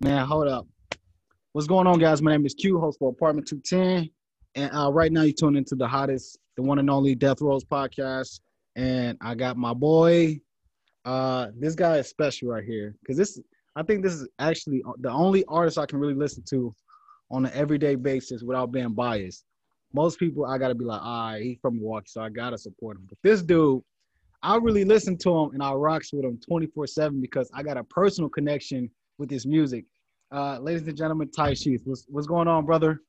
Man, hold up. What's going on, guys? My name is Q, host for Apartment 210. And uh, right now, you tune into the hottest, the one and only Death Rows podcast. And I got my boy. Uh, this guy is special right here because this, I think this is actually the only artist I can really listen to on an everyday basis without being biased. Most people, I gotta be like, all right, he's from Milwaukee, so I gotta support him. But this dude, I really listen to him and I rocks with him 24 7 because I got a personal connection with his music. Uh, ladies and gentlemen, Ty Sheets, what's, what's going on, brother?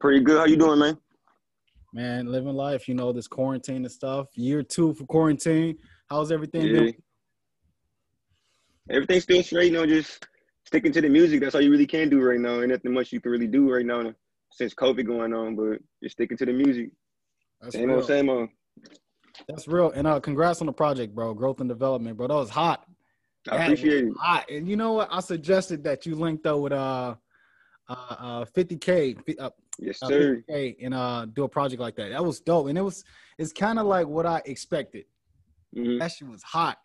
Pretty good. How you doing, man? Man, living life, you know, this quarantine and stuff. Year two for quarantine. How's everything Yeah. doing? Everything's still straight, you know, just sticking to the music. That's all you really can do right now. Ain't nothing much you can really do right now since COVID going on, but just sticking to the music. That's Same real. old, same old. That's real. And uh, congrats on the project, bro. Growth and development, bro. That was hot. I That appreciate it. Hot. And you know what? I suggested that you linked up with uh, uh, uh 50k, fi- uh, Yes, uh, sir. 50K and uh, do a project like that. That was dope. And it was, it's kind of like what I expected. Mhm. That shit was hot.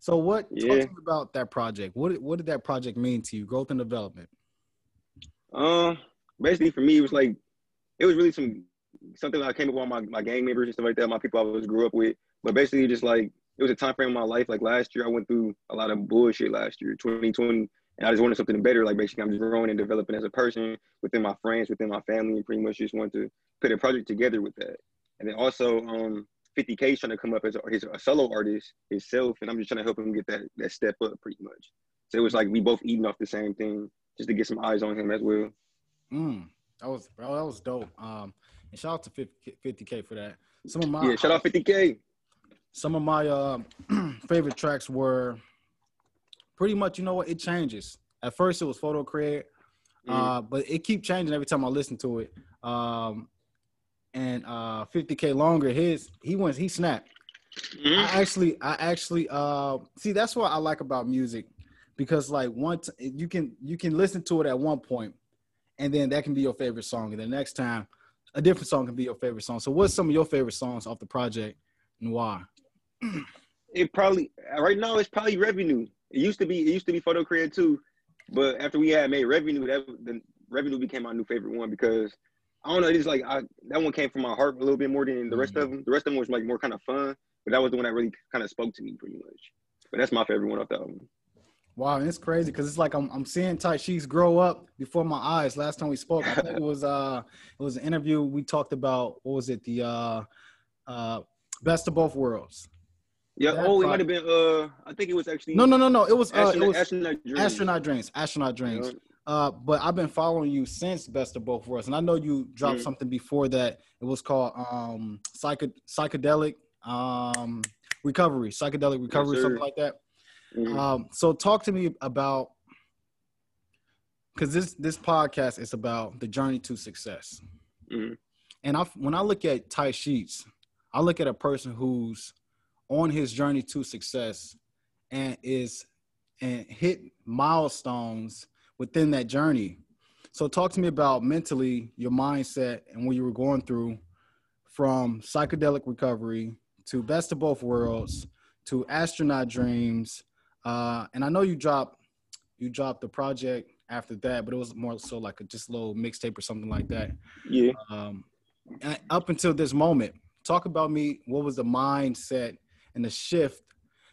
So what? Talk Yeah. about that project. What did- what did that project mean to you? Growth and development. Um, basically for me, it was like it was really some something I came up with my my gang members and stuff like that. My people I was grew up with, but basically just like it was a time frame in my life. Like last year, I went through a lot of bullshit last year, 2020, and I just wanted something better. Like basically, I'm just growing and developing as a person within my friends, within my family, and pretty much just want to put a project together with that. And then also, um, 50K is trying to come up as a, he's a solo artist himself, and I'm just trying to help him get that that step up pretty much. So it was like we both eating off the same thing, just to get some eyes on him as well. Mm, that was bro. That was dope. Um, and shout out to 50, 50k for that. Some of my Yeah, shout out 50K. Some of my uh, favorite tracks were pretty much. You know what? It changes. At first, it was photo create, Mm. uh, but it keep changing every time I listen to it. Um, and uh, 50k longer. His he went he snapped. Mhm. I actually, I actually, uh, see that's what I like about music, because like once you can you can listen to it at one point, and then that can be your favorite song, and the next time, a different song can be your favorite song. So, what's some of your favorite songs off the project, and why? it probably right now it's probably revenue. It used to be it used to be photo create too, but after we had made revenue, that the revenue became my new favorite one because I don't know. It's like I that one came from my heart a little bit more than the rest of them. The rest of them was like more kind of fun, but that was the one that really kind of spoke to me pretty much. But that's my favorite one off the album. Wow, and it's crazy because it's like I'm I'm seeing grow up before my eyes. Last time we spoke, I think it was uh it was an interview we talked about. What was it? The uh uh best of both worlds. Yeah. That oh, it might have been. Uh, I think it was actually. No, no, no, no. It was uh, it Astronaut, was astronaut, Dreams. astronaut dreams. Astronaut dreams. Yeah. Uh, but I've been following you since Best of Both Worlds, and I know you dropped Mhm. something before that. It was called um psycho- psychedelic um recovery, psychedelic recovery, sir. something like that. Mhm. Um, so talk to me about because this this podcast is about the journey to success. Mhm. And I when I look at Ty Sheets, I look at a person who's on his journey to success and is and hit milestones within that journey. So talk to me about mentally your mindset and what you were going through from psychedelic recovery to best of both worlds to astronaut dreams. Uh, and I know you dropped you dropped the project after that, but it was more so like a just a little mixtape or something like that Yeah. um, up until this moment. Talk about me. What was the mindset and the shift,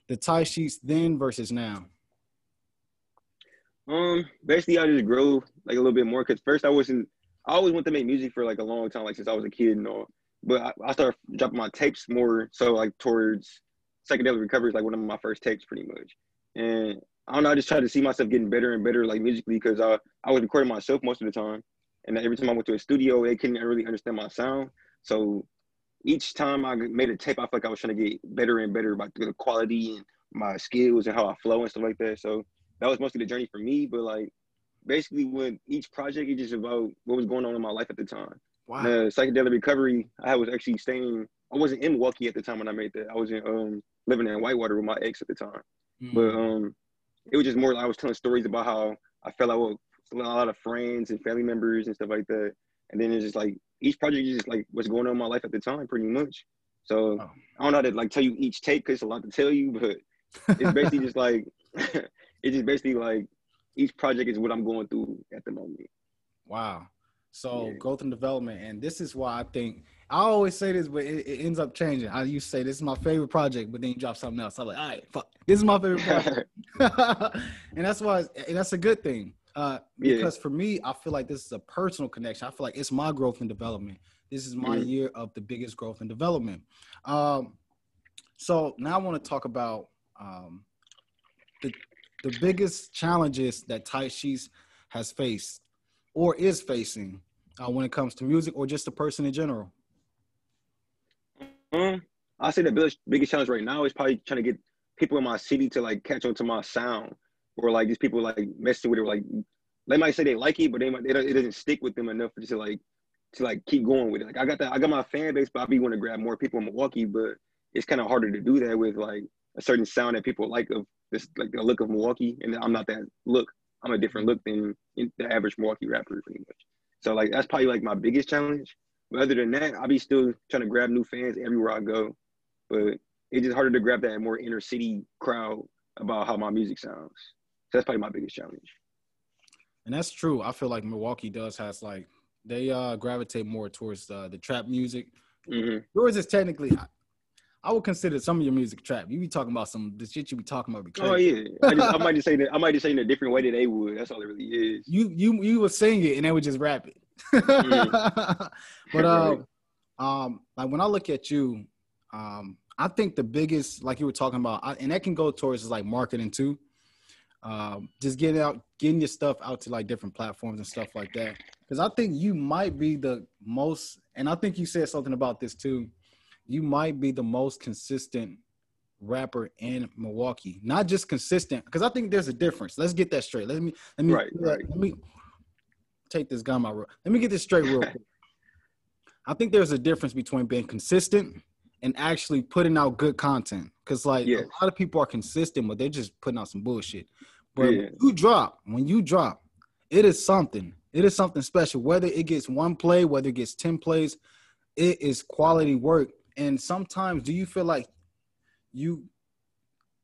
the Ty Sheets then versus now? Um, basically, I just grew like a little bit more because first I wasn't. I always wanted to make music for like a long time, like since I was a kid and all. But I, I started dropping my tapes more so like towards psychedelic recovery is like one of my first tapes, pretty much. And I don't know, I just tried to see myself getting better and better, like musically, because I I was recording myself most of the time, and every time I went to a studio, they couldn't really understand my sound. So each time I made a tape, I felt like I was trying to get better and better about the quality and my skills and how I flow and stuff like that. So that was mostly the journey for me. But like basically, with each project, it's just about what was going on in my life at the time. Wow. The psychedelic recovery, I was actually staying. I wasn't in Milwaukee at the time when I made that. I was in um living in Whitewater with my ex at the time. Mm. But um, it was just more. Like I was telling stories about how I fell out with a lot of friends and family members and stuff like that. And then it's just like each project is just like what's going on in my life at the time, pretty much. So Oh. I don't know how to like tell you each take because it's a lot to tell you, but it's basically just like it's just basically like each project is what I'm going through at the moment. Wow. So yeah. growth and development, and this is why I think I always say this, but it, it, ends up changing. I used to say this is my favorite project, but then you drop something else. I'm like, all right, fuck, this is my favorite project, and that's why, and that's a good thing. Uh, because yeah. for me, I feel like this is a personal connection. I feel like it's my growth and development. This is my mm-hmm. year of the biggest growth and development. Um, so now I want to talk about um, the the biggest challenges that Ty Sheets has faced or is facing uh, when it comes to music or just the person in general. Um, I say the biggest, biggest challenge right now is probably trying to get people in my city to like catch on to my sound, or like these people like messing with it. Like they might say they like it, but they might it, doesn't stick with them enough to like to like keep going with it. Like I got that I got my fan base, but I be want to grab more people in Milwaukee, but it's kind of harder to do that with like a certain sound that people like of this like the look of Milwaukee, and I'm not that look. I'm a different look than the average Milwaukee rapper, pretty much. So like that's probably like my biggest challenge. But other than that, I'll be still trying to grab new fans everywhere I go. But it's just harder to grab that more inner city crowd about how my music sounds. That's probably my biggest challenge. And that's true. I feel like Milwaukee does has like they uh gravitate more towards uh, the trap music. Mm-hmm. Yours is technically I would consider some of your music trap. You be talking about some the shit you be talking about. Oh yeah, I, just, I might just say that. I might just say in a different way that they would. That's all it really is. You you you would sing it and they would just rap it. but uh, um, like when I look at you, um, I think the biggest, like you were talking about, I, and that can go towards like marketing too. Um, just getting out, getting your stuff out to like different platforms and stuff like that. Because I think you might be the most, and I think you said something about this too you might be the most consistent rapper in Milwaukee. Not just consistent, because I think there's a difference. Let's get that straight. Let me let me right, right. let me take this gun my let me get this straight real quick. I think there's a difference between being consistent and actually putting out good content. Cause like yes. a lot of people are consistent, but they're just putting out some bullshit. But yeah. you drop, when you drop, it is something. It is something special. Whether it gets one play, whether it gets 10 plays, it is quality work and sometimes do you feel like you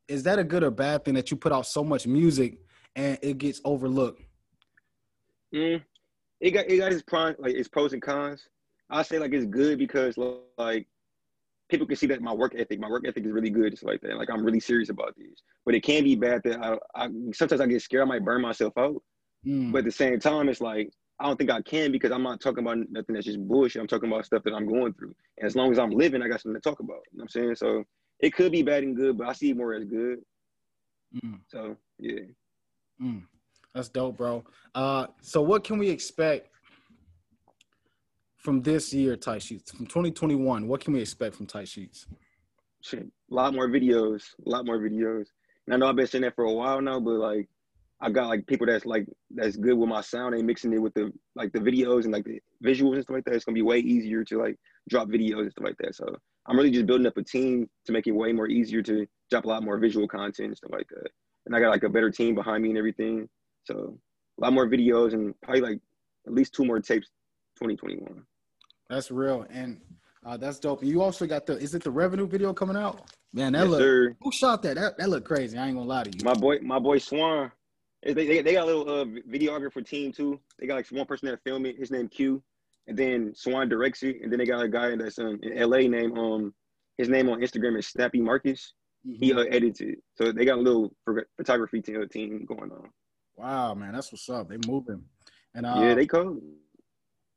is that a good or bad thing that you put out so much music and it gets overlooked? Mm, it got it got its pros like its pros and cons. I say like it's good because like people can see that my work ethic, my work ethic is really good, just like that. Like I'm really serious about these. But it can be bad that I, I sometimes I get scared I might burn myself out. Mm. But at the same time, it's like I don't think I can because I'm not talking about nothing that's just bullshit. I'm talking about stuff that I'm going through. And as long as I'm living, I got something to talk about. You know what I'm saying? So it could be bad and good, but I see it more as good. Mm. So yeah. Mm. That's dope, bro. Uh, so what can we expect from this year, Ty Sheets? From 2021, what can we expect from Ty Sheets? Shit, a lot more videos, a lot more videos. And I know I've been saying that for a while now, but like I got like people that's like that's good with my sound and mixing it with the like the videos and like the visuals and stuff like that. It's gonna be way easier to like drop videos and stuff like that. So I'm really just building up a team to make it way more easier to drop a lot more visual content and stuff like that. And I got like a better team behind me and everything. So a lot more videos and probably like at least two more tapes 2021. That's real. And uh, that's dope. And you also got the is it the revenue video coming out? Man, that yes, look sir. who shot that? That that looked crazy. I ain't gonna lie to you. My boy, my boy Swan. They, they, they got a little uh, videographer team too. They got like one person that film it. His name Q, and then Swan directs it. And then they got a guy that's um, in LA named um his name on Instagram is Snappy Marcus. Mm-hmm. He uh, edits it. So they got a little photography team going on. Wow, man, that's what's up. They moving. And uh, yeah, they cool.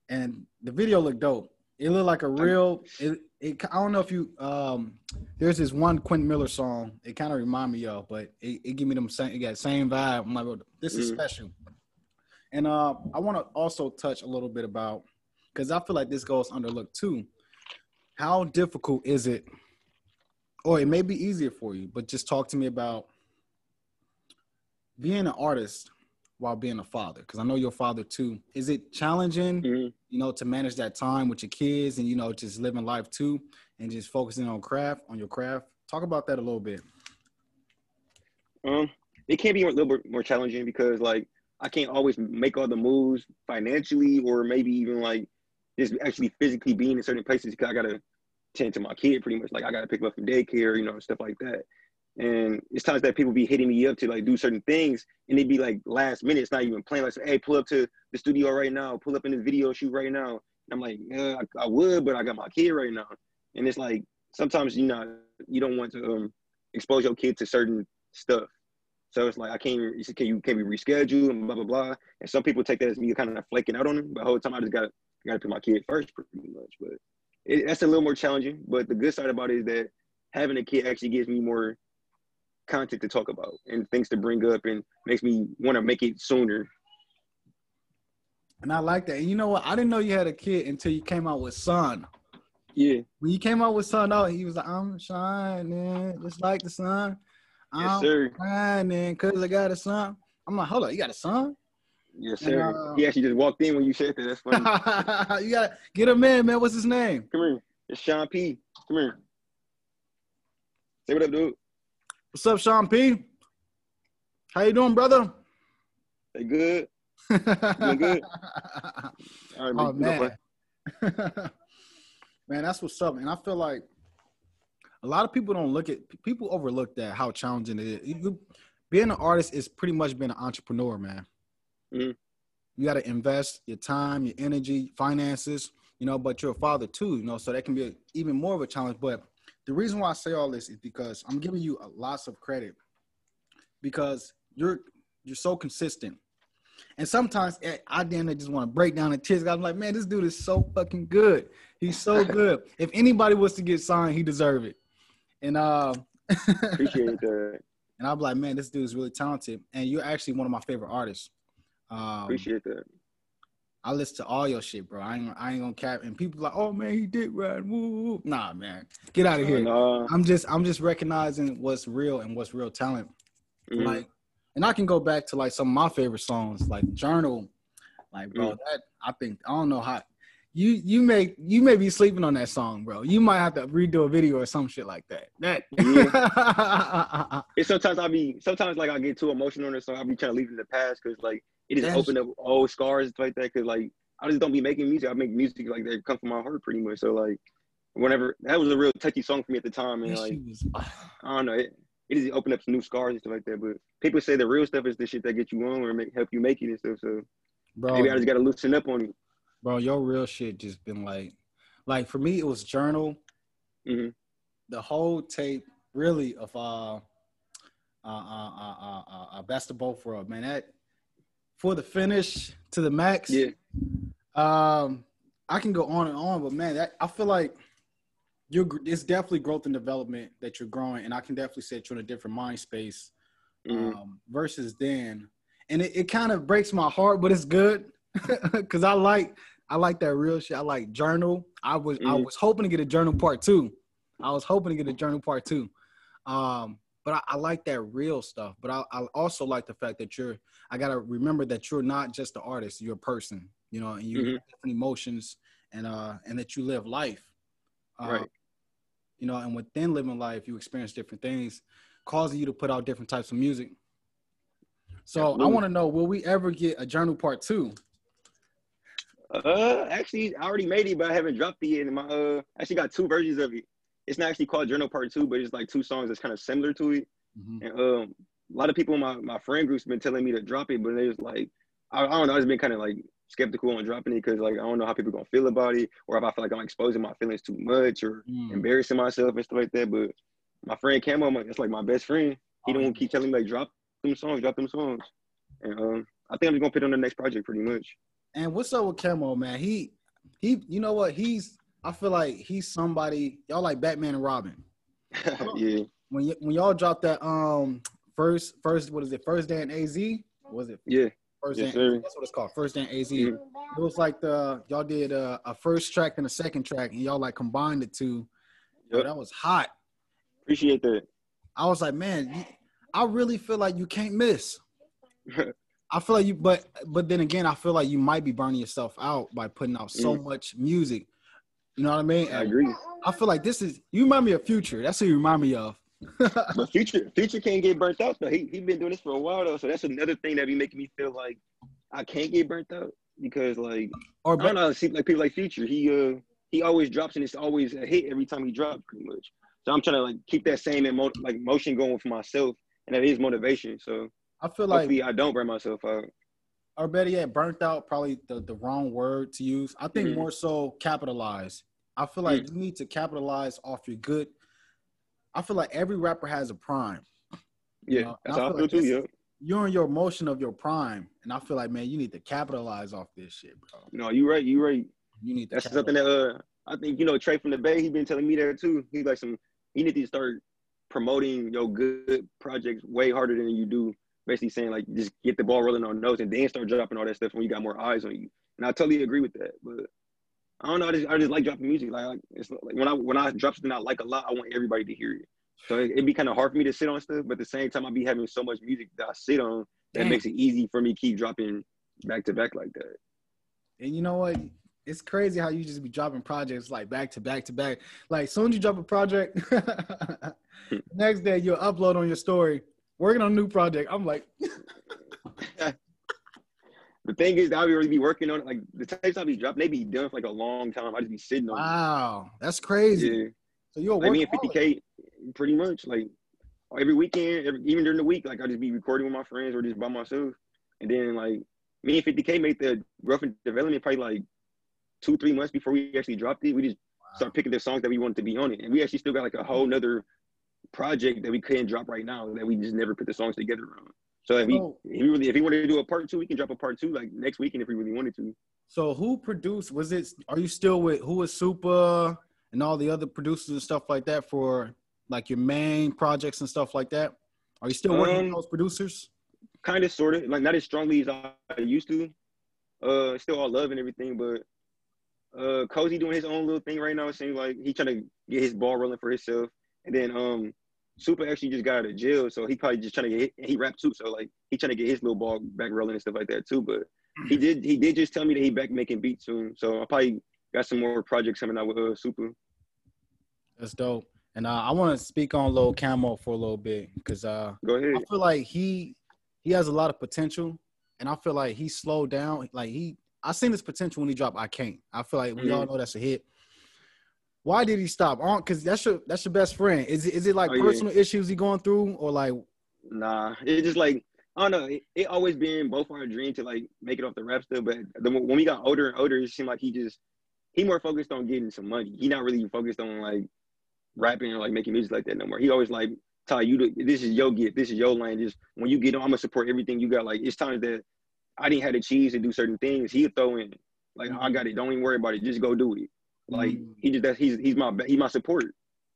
And the video looked dope. It looked like a real. It, it, I don't know if you. Um, there's this one Quentin Miller song. It kind of remind me of, but it, it give me them same. It got same vibe. I'm like, this is mm. special. And uh, I want to also touch a little bit about because I feel like this goes underlooked too. How difficult is it, or it may be easier for you, but just talk to me about being an artist while being a father? Because I know your father too. Is it challenging, mm-hmm. You know, to manage that time with your kids and you know just living life too, and just focusing on craft, on your craft? Talk about that a little bit. Um, it can be a little bit more challenging because like I can't always make all the moves financially, or maybe even like just actually physically being in certain places because I gotta tend to my kid pretty much. Like I gotta pick up from daycare, you know, stuff like that. And it's times that people be hitting me up to like do certain things, and they be like last minute. It's not even planned. Like, hey, pull up to the studio right now. Pull up in this video shoot right now. And I'm like, yeah, I, I would, but I got my kid right now. And it's like sometimes you know you don't want to um, expose your kid to certain stuff. So it's like I can't. You can you can be rescheduled and blah blah blah. And some people take that as me kind of flaking out on them. But the whole time I just got got to put my kid first, pretty much. But it, that's a little more challenging. But the good side about it is that having a kid actually gives me more content to talk about and things to bring up and makes me want to make it sooner. And I like that. And you know what? I didn't know you had a kid until you came out with Son. Yeah. When you came out with Son, oh, he was like, I'm shining just like the sun. Yes, I'm sir. shining because I got a son. I'm like, hold on, you got a son? Yes, And, sir. uh, he actually just walked in when you said that. That's funny. you gotta get him in, man. What's his name? Come here. It's Sean P. Come here. Say what up, dude. What's up, Sean P? How you doing, brother? They good? Doing good? All right, oh man, man, that's what's up. And I feel like a lot of people don't look at people overlook that how challenging it is. You, being an artist is pretty much being an entrepreneur, man. Mhm. You got to invest your time, your energy, finances, you know. But you're a father too, you know, so that can be even more of a challenge. But the reason why I say all this is because I'm giving you a lots of credit because you're you're so consistent. And sometimes eh, I damn I just want to break down the tears. I'm like, man, this dude is so fucking good. He's so good. if anybody was to get signed, he deserve it. And uh, Appreciate that. and I'm like, man, this dude is really talented. And you're actually one of my favorite artists. Um, Appreciate that. I listen to all your shit, bro. I ain't, I ain't gonna cap. And people like, oh man, he did right. Woo. Nah, man, get out of here. I'm just, I'm just recognizing what's real and what's real talent. mhm. Like, and I can go back to like some of my favorite songs, like Journal. Like, bro, Mm. that I think I don't know how you you may you may be sleeping on that song, bro. You might have to redo a video or some shit like that. That It's sometimes I'll be sometimes like I get too emotional on it, so I'll be trying to leave it in the past because like it just opened up old scars and stuff like that. Because like I just don't be making music. I make music like that come from my heart pretty much. So like whenever that was a real touchy song for me at the time, and like I don't know, it, it just opened up some new scars and stuff like that. But people say the real stuff is the shit that get you on or make help you make it and stuff. So bro. maybe I just gotta loosen up on it. bro, your real shit just been like, like for me, it was Journal. Mhm. The whole tape, really, of uh, uh, uh, uh, uh, uh, uh best of both worlds, man. That for the finish to the max. Yeah, Um, I can go on and on, but man, that I feel like you're it's definitely growth and development that you're growing, and I can definitely set you're in a different mind space Mhm. um, versus then. And it, it kind of breaks my heart, but it's good because I like I like that real shit. I like journal. I was I Mhm. was hoping to get a journal part two. I was hoping to get a journal part two. Um, but I, I like that real stuff. But I, I also like the fact that you're. I gotta remember that you're not just an artist. You're a person. You know, and you Mhm. have different emotions, and uh, and that you live life. Uh, Right. You know, and within living life, you experience different things, causing you to put out different types of music. So I want to know, will we ever get a journal part two? Uh, actually, I already made it, but I haven't dropped it yet. And my uh, I actually got two versions of it. It's not actually called Journal Part Two, but it's like two songs that's kind of similar to it. Mhm. And um, a lot of people in my, my friend group's been telling me to drop it, but they was like, I, I don't know, I just been kind of like skeptical on dropping it because like I don't know how people gonna feel about it, or if I feel like I'm exposing my feelings too much or Mm. embarrassing myself and stuff like that. But my friend Camo, my- that's like my best friend. He don't keep telling me like drop them songs, drop them songs. And um, I think I'm just gonna put it on the next project pretty much. And what's up with Camo, man? He he you know what? He's I feel like he's somebody y'all like Batman and Robin. yeah. When y- when y'all dropped that um first first what is it? First day in AZ? Was it Yeah. first Yes? That's what it's called. First day in AZ. It was like the y'all did a, a first track and a second track, and y'all like combined the two. Yo, Yep. that was hot. Appreciate that. I was like, man, I really feel like you can't miss. I feel like you, but but then again, I feel like you might be burning yourself out by putting out so much music. You know what I mean? I agree. I feel like this is you remind me of Future. That's who you remind me of. But Future Future can't get burnt out though. He he been doing this for a while though, so that's another thing that be making me feel like I can't get burnt out because like or I don't know. See, like people like Future, he uh he always drops and it's always a hit every time he drops, pretty much. So I'm trying to like keep that same emo- like motion going for myself, and that is motivation. So I feel like I don't burn myself out. or better yet, burnt out probably the, the wrong word to use. I think Mhm. more so capitalize. I feel like Mm. you need to capitalize off your good. I feel like every rapper has a prime. Yeah, know, that's I how I feel feel like too. Yeah. You're in your motion of your prime, and I feel like man, you need to capitalize off this shit, bro. No, you right. You right. You need to. That's something that uh I think you know Trey from the Bay. He been telling me that too. He's like some. You need to start promoting your good projects way harder than you do. Basically saying like just get the ball rolling on those and then start dropping all that stuff when you got more eyes on you. And I totally agree with that. But I don't know. I just, I just like dropping music. Like, like it's like when I when I drop something I like a lot, I want everybody to hear it. So it, it'd be kind of hard for me to sit on stuff, but at the same time, I'd be having so much music that I sit on that Damn. makes it easy for me to keep dropping back to back like that. And you know what? It's crazy how you just be dropping projects like back to back to back. Like soon as you drop a project, next day you'll upload on your story, working on a new project. I'm like, The thing is, that I would really be working on it. Like the tapes I be dropping, they be done for like a long time. I just be sitting on. It. Wow, that's crazy. Yeah, So you're like me and 50k, pretty much. Like every weekend, every, even during the week, like I just be recording with my friends or just by myself. And then like me and 50k made the growth and development probably like two, three months before we actually dropped it. We just start picking the songs that we wanted to be on it, and we actually still got like a whole nother project that we couldn't drop right now that we just never put the songs together on. So if we, So- if we really, if he wanted to do a part two, we can drop a part two like next weekend if we really wanted to. So who produced? Was it? Are you still with who was Super and all the other producers and stuff like that for like your main projects and stuff like that? Are you still working Um, with those producers? Kind of, sort of, like not as strongly as I used to. Uh, still all love and everything, but uh, Cozy doing his own little thing right now. It seems like he trying to get his ball rolling for himself. And then um, Super actually just got out of jail, so he probably just trying to get. He rapped too, so like he trying to get his little ball back rolling and stuff like that too. But he did he did just tell me that he back making beats soon, so I probably got some more projects coming out with uh, Super. That's dope. And uh, I want to speak on Lil Camo for a little bit because uh, Go ahead. I feel like he he has a lot of potential, and I feel like he slowed down. Like he, I seen his potential when he dropped. I can't. I feel like we all Mm-hmm. know that's a hit. Why did he stop? On because that's your that's your best friend. Is it is it like Oh, yeah. personal issues he going through, or like Nah, it's just like I don't know. It, it always been both our dream to like make it off the rap stuff, but the, when we got older and older, it seemed like he just he more focused on getting some money. He not really focused on like rapping or like making music like that no more. He always like Ty, you this is your gift, this is your lane. Just when you get on, I'm gonna support everything you got. Like it's times that I didn't have the cheese to do certain things. He'd throw in like mm-hmm. I got it. Don't even worry about it. Just go do it. Like Mm. he just that he's he's my he's my support.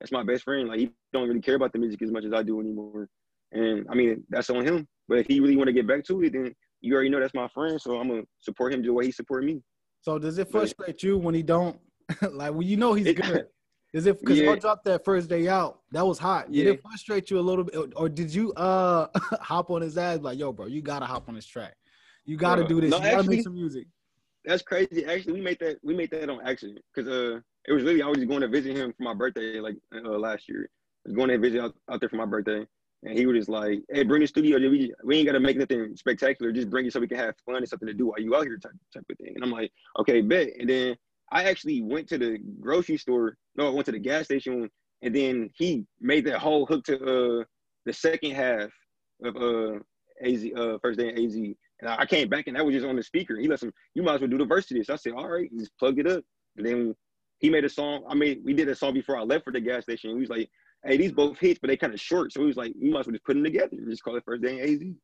That's my best friend. Like he don't really care about the music as much as I do anymore. And I mean that's on him. But if he really want to get back to it, then you already know that's my friend. So I'm gonna support him the way he support me. so? Does it frustrate you when he don't like when you know he's It- good? Is it because Yeah. I dropped that first day out? That was hot. Did Yeah. it frustrate you a little bit, or, did you uh hop on his ass like, yo, bro, you gotta hop on this track. You gotta Bruh. do this. No, you gotta actually- make some music. That's crazy. Actually, we made that we made that on accident because uh it was really I was just going to visit him for my birthday like uh, last year. I was going to visit out, out there for my birthday, and he was just like, "Hey, bring the studio. We we ain't got to make nothing spectacular. Just bring it so we can have fun and something to do while you out here type type of thing." And I'm like, "Okay, bet." And then I actually went to the grocery store. No, I went to the gas station, and then he made that whole hook to uh the second half of uh Az uh first day in Az. And I I came back and that was just on the speaker. He let some, you might as well do the verse to this. I said, all right, just plug it up. And then he made a song. I mean, we did a song before I left for the gas station. He was like, hey, these both hits, but they kind of short. So he was like, you might as well just put them together. Just call it First Day in AZ. And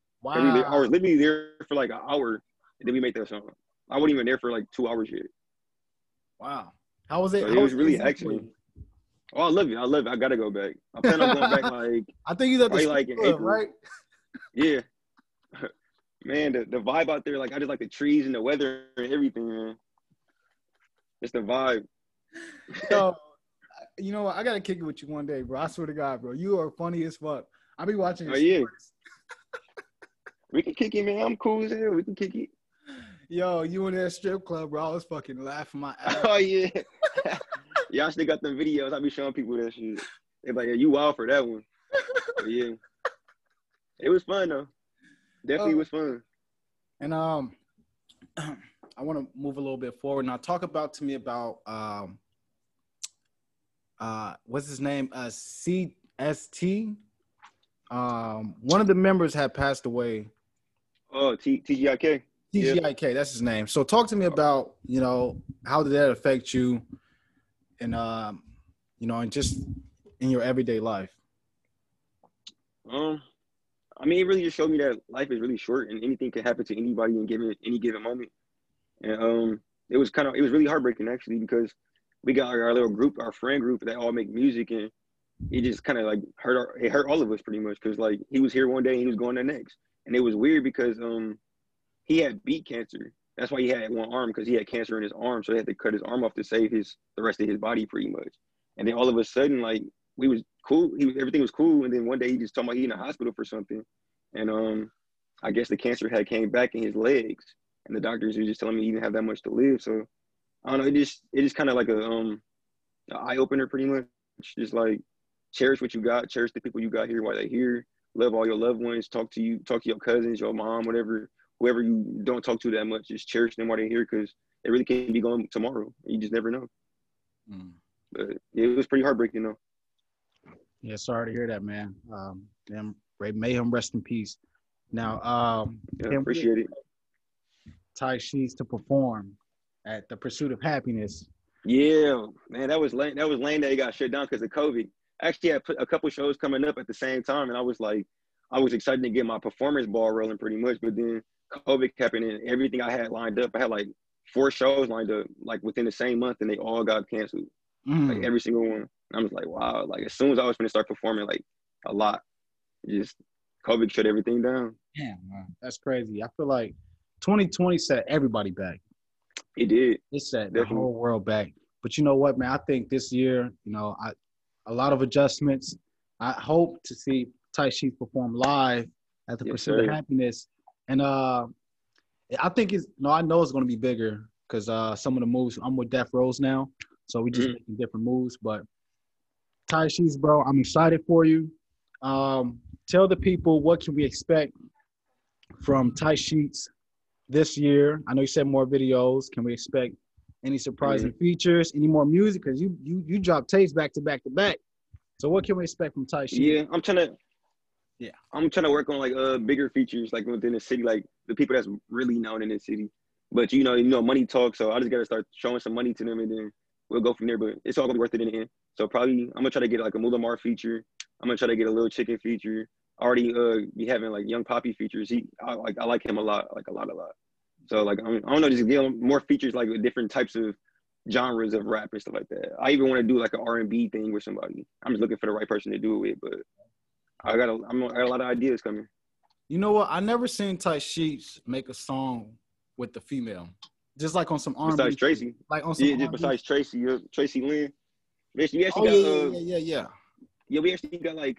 we Wow. was literally there for like an hour and then we made that song. I wasn't even there for like two hours yet. Wow. How was it? So how it was really AZ actually- Oh, I love it. I love it. I got to go back. I plan on going back like, I think he's at the like club, right? yeah. man, the, the vibe out there, like, I just like the trees and the weather and everything, man. It's the vibe. Yo, you know what? I gotta kick it with you one day, bro. I swear to God, bro. You are funny as fuck. I'll be watching. Oh, yeah. We can kick it, man. I'm cool as hell. We can kick it. Yo, you in that strip club, bro? I was fucking laughing my ass. Oh yeah. Y'all still got them videos. I be showing people that shit. They like, yeah, you wild for that one. But yeah. It was fun though. Definitely Oh. was fun. And um, I want to move a little bit forward now. Talk about to me about um, uh, what's his name? Uh, CST. Um, one of the members had passed away. Oh, T- TGIK. Yeah. That's his name. So talk to me about, you know, how did that affect you and um, you know, and just in your everyday life? Um, I mean, it really just showed me that life is really short and anything can happen to anybody in given any given moment. And um, it was kind of it was really heartbreaking actually because we got our, our little group, our friend group that all make music, and it just kind of like hurt our, it hurt all of us pretty much because like he was here one day and he was going the next, and it was weird because um he had beat cancer. That's why he had one arm because he had cancer in his arm, so they had to cut his arm off to save his the rest of his body pretty much. And then all of a sudden, like we was cool, he was everything was cool, and then one day he just told me he in the hospital for something, and um I guess the cancer had came back in his legs, and the doctors were just telling me he didn't have that much to live. So I don't know, it just it just kind of like a um eye opener pretty much. Just like cherish what you got, cherish the people you got here while they're here, love all your loved ones, talk to you, talk to your cousins, your mom, whatever, whoever you don't talk to that much, just cherish them while they're here because they really can be gone tomorrow. You just never know. Mm. But it was pretty heartbreaking though. Yeah, sorry to hear that, man. Um, damn, may him rest in peace. Now, um, Yeah, appreciate it. Ty Sheets to perform at the Pursuit of Happiness. Yeah, man, that was lame. That was lame that he got shut down because of COVID. Actually, I had put a couple shows coming up at the same time, and I was like, I was excited to get my performance ball rolling pretty much. But then COVID happened, and everything I had lined up, I had like four shows lined up like within the same month, and they all got canceled. Mm. Like every single one. And I was like, wow. Like as soon as I was going to start performing, like a lot, just COVID shut everything down. Damn, man, that's crazy. I feel like 2020 set everybody back. It did. It set the whole world back. But you know what, man? I think this year, you know, I a lot of adjustments. I hope to see Ty Sheets perform live at the Yes, Pursuit of. Happiness, and uh, I think it's no, I know it's going to be bigger because uh, some of the moves. I'm with Death Rose now, so we just Mhm. making different moves. But Ty Sheets, bro, I'm excited for you. Um, tell the people what can we expect from Ty Sheets this year. I know you said more videos. Can we expect any surprising features? Any more music? Because you you you drop tapes back to back to back. So what can we expect from Ty Sheets? Yeah, I'm trying to. Yeah. I'm trying to work on like uh bigger features like within the city, like the people that's really known in the city. But you know, you know, money talks. So I just gotta start showing some money to them, and then we'll go from there. But it's all gonna be worth it in the end. So probably I'm gonna try to get like a Mulamar feature. I'm gonna try to get a little chicken feature. I already uh be having like young Poppy features. He I like I like him a lot, like a lot, a lot. So like I'm, I don't know, just get him more features like with different types of genres of rap and stuff like that. I even want to do like an R&B thing with somebody. I'm just looking for the right person to do it with, but I got a, I'm, I got a lot of ideas coming. You know what? I never seen Ty Sheets make a song with the female, just like on some R&B. Besides Tracy, like on some yeah, just R&B. besides Tracy, Tracy Lynn. We Oh actually yeah, got, yeah, uh, yeah, yeah, yeah. yeah, we actually got like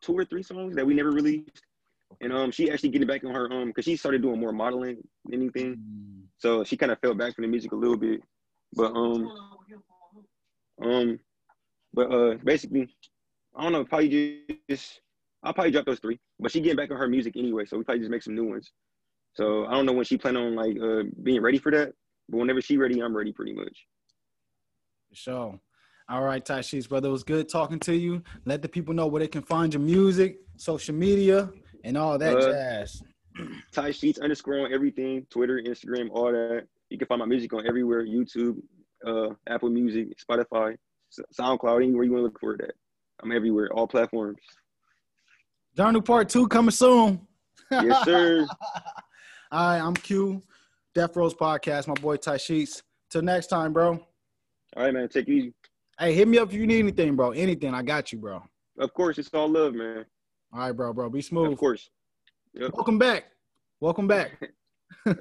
two or three songs that we never released, and um, she actually getting back on her um, cause she started doing more modeling than anything, Mm. so she kind of fell back from the music a little bit, but um, um, but uh, basically, I don't know, probably just I'll probably drop those three, but she getting back on her music anyway, so we probably just make some new ones. So I don't know when she plan on like uh being ready for that, but whenever she ready, I'm ready pretty much. Sure. All right, Ty Sheets, brother. It was good talking to you. Let the people know where they can find your music, social media, and all that Uh, jazz. Ty Sheets underscore on everything, Twitter, Instagram, all that. You can find my music on everywhere, YouTube, uh, Apple Music, Spotify, SoundCloud, anywhere you want to look for that. I'm everywhere, all platforms. Journal Part Two coming soon. Yes, sir. All right, I'm Q, Death Rose Podcast. My boy Ty Sheets. Till next time, bro. all right, man. Take it easy. Hey, hit me up if you need anything, bro. Anything, I got you, bro. Of course, it's all love, man. All right, bro, bro. Be smooth. Of course. Yep. Welcome back. Welcome back.